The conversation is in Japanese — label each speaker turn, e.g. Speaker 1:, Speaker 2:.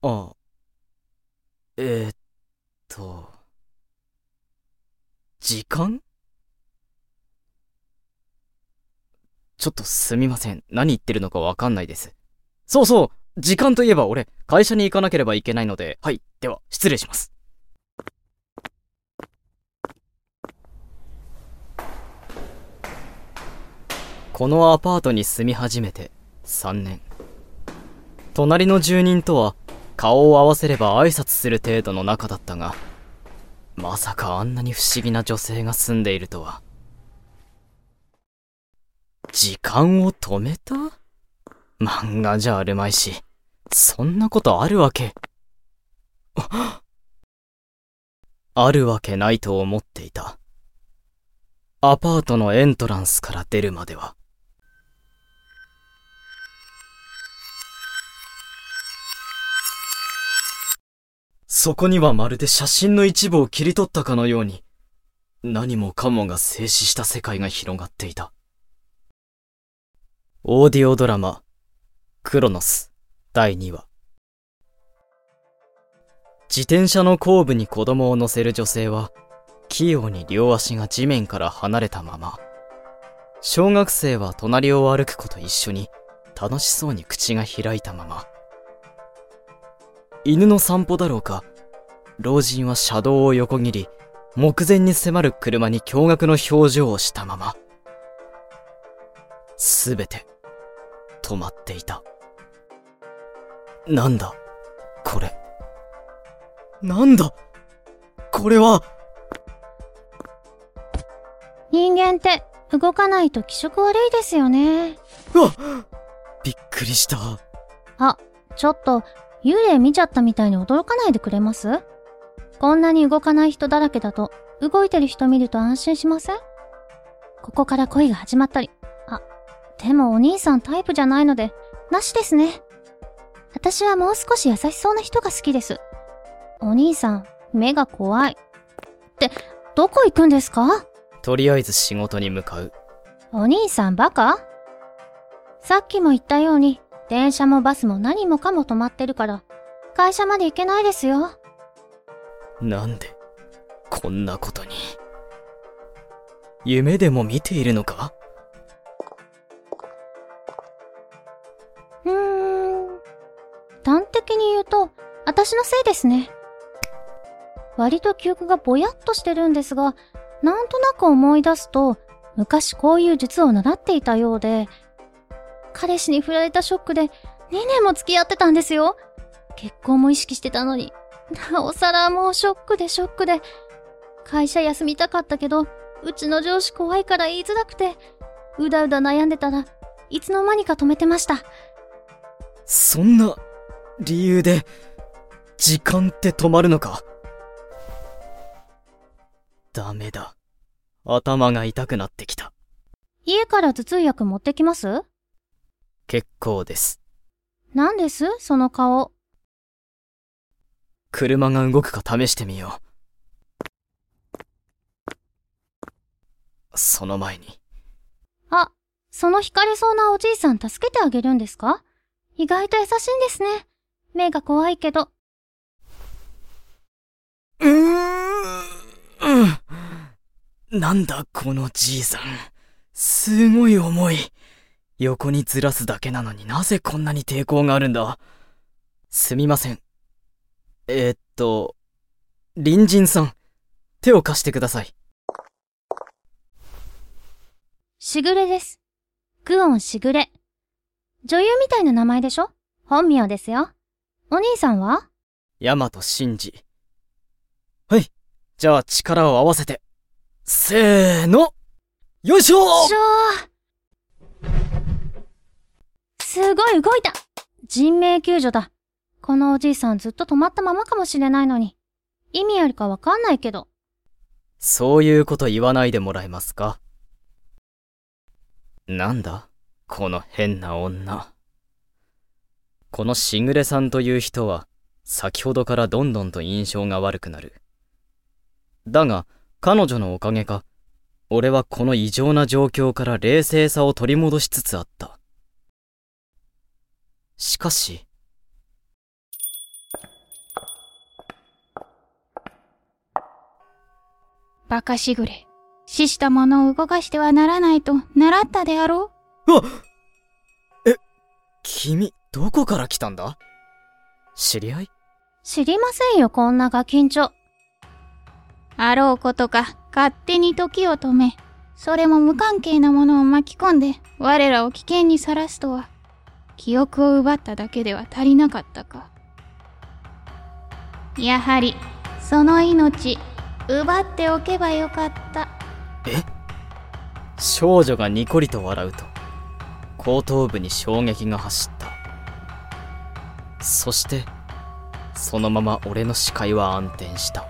Speaker 1: あ、えー、っと、時間？ちょっとすみません。何言ってるのかわかんないです。そうそう時間といえば俺、会社に行かなければいけないので、はい。では、失礼します。このアパートに住み始めて3年。隣の住人とは顔を合わせれば挨拶する程度の仲だったが、まさかあんなに不思議な女性が住んでいるとは。時間を止めた？漫画じゃあるまいし、そんなことあるわけ？あるわけないと思っていた。アパートのエントランスから出るまでは。そこにはまるで写真の一部を切り取ったかのように、何もかもが静止した世界が広がっていた。オーディオドラマ、クロノス、第2話。自転車の後部に子供を乗せる女性は、器用に両足が地面から離れたまま、小学生は隣を歩く子と一緒に楽しそうに口が開いたまま、犬の散歩だろうか、老人は車道を横切り、目前に迫る車に驚愕の表情をしたまま、すべて、止まっていた。なんだ、これ。なんだ、これは。
Speaker 2: 人間って動かないと気色悪いですよね。
Speaker 1: うわびっくりした。
Speaker 2: あ、ちょっと幽霊見ちゃったみたいに驚かないでくれます？こんなに動かない人だらけだと、動いてる人見ると安心しません？ここから恋が始まったり。あ、でもお兄さんタイプじゃないので、なしですね。私はもう少し優しそうな人が好きです。お兄さん、目が怖い。って、どこ行くんですか？
Speaker 1: とりあえず仕事に向かう。
Speaker 2: お兄さんバカ？さっきも言ったように、電車もバスも何もかも止まってるから、会社まで行けないですよ。
Speaker 1: なんで、こんなことに。夢でも見ているのか？
Speaker 2: うーん。端的に言うと、私のせいですね。割と記憶がぼやっとしてるんですが、なんとなく思い出すと、昔こういう術を習っていたようで、彼氏に振られたショックで2年も付き合ってたんですよ。結婚も意識してたのに。なおさらもうショックでショックで。会社休みたかったけど、うちの上司怖いから言いづらくて、うだうだ悩んでたらいつの間にか止めてました。
Speaker 1: そんな理由で時間って止まるのか？ダメだ。頭が痛くなってきた。
Speaker 2: 家から頭痛薬持ってきます？
Speaker 1: 結構です。
Speaker 2: 何です？その顔。
Speaker 1: 車が動くか試してみよう。その前に。
Speaker 2: あ、その惹かれそうなおじいさん助けてあげるんですか？意外と優しいんですね。目が怖いけど。
Speaker 1: うーん、うん。なんだこのじいさん。すごい重い。横にずらすだけなのになぜこんなに抵抗があるんだ？すみません。えー、っと、隣人さん、手を貸してください。
Speaker 2: しぐれです。グオンしぐれ。女優みたいな名前でしょ？本名ですよ。お兄さんは？
Speaker 1: ヤマトシンジ。はい。じゃあ力を合わせて。せーのよいしょ
Speaker 2: しょーすごい動いた人命救助だ。このおじいさんずっと止まったままかもしれないのに。意味あるかわかんないけど。
Speaker 1: そういうこと言わないでもらえますか？なんだ？この変な女。このしぐれさんという人は、先ほどからどんどんと印象が悪くなる。だが、彼女のおかげか、俺はこの異常な状況から冷静さを取り戻しつつあった。しかし。
Speaker 3: バカしぐれ。死した者を動かしてはならないと習ったであろう
Speaker 1: あえ、君、どこから来たんだ？知り合い？
Speaker 2: 知りませんよ、こんなガキンチョ。
Speaker 3: あろうことか、勝手に時を止め、それも無関係なものを巻き込んで、我らを危険にさらすとは。記憶を奪っただけでは足りなかったか。やはり、その命、奪っておけばよかった。
Speaker 1: え？少女がニコリと笑うと後頭部に衝撃が走ったそしてそのまま俺の視界は暗転した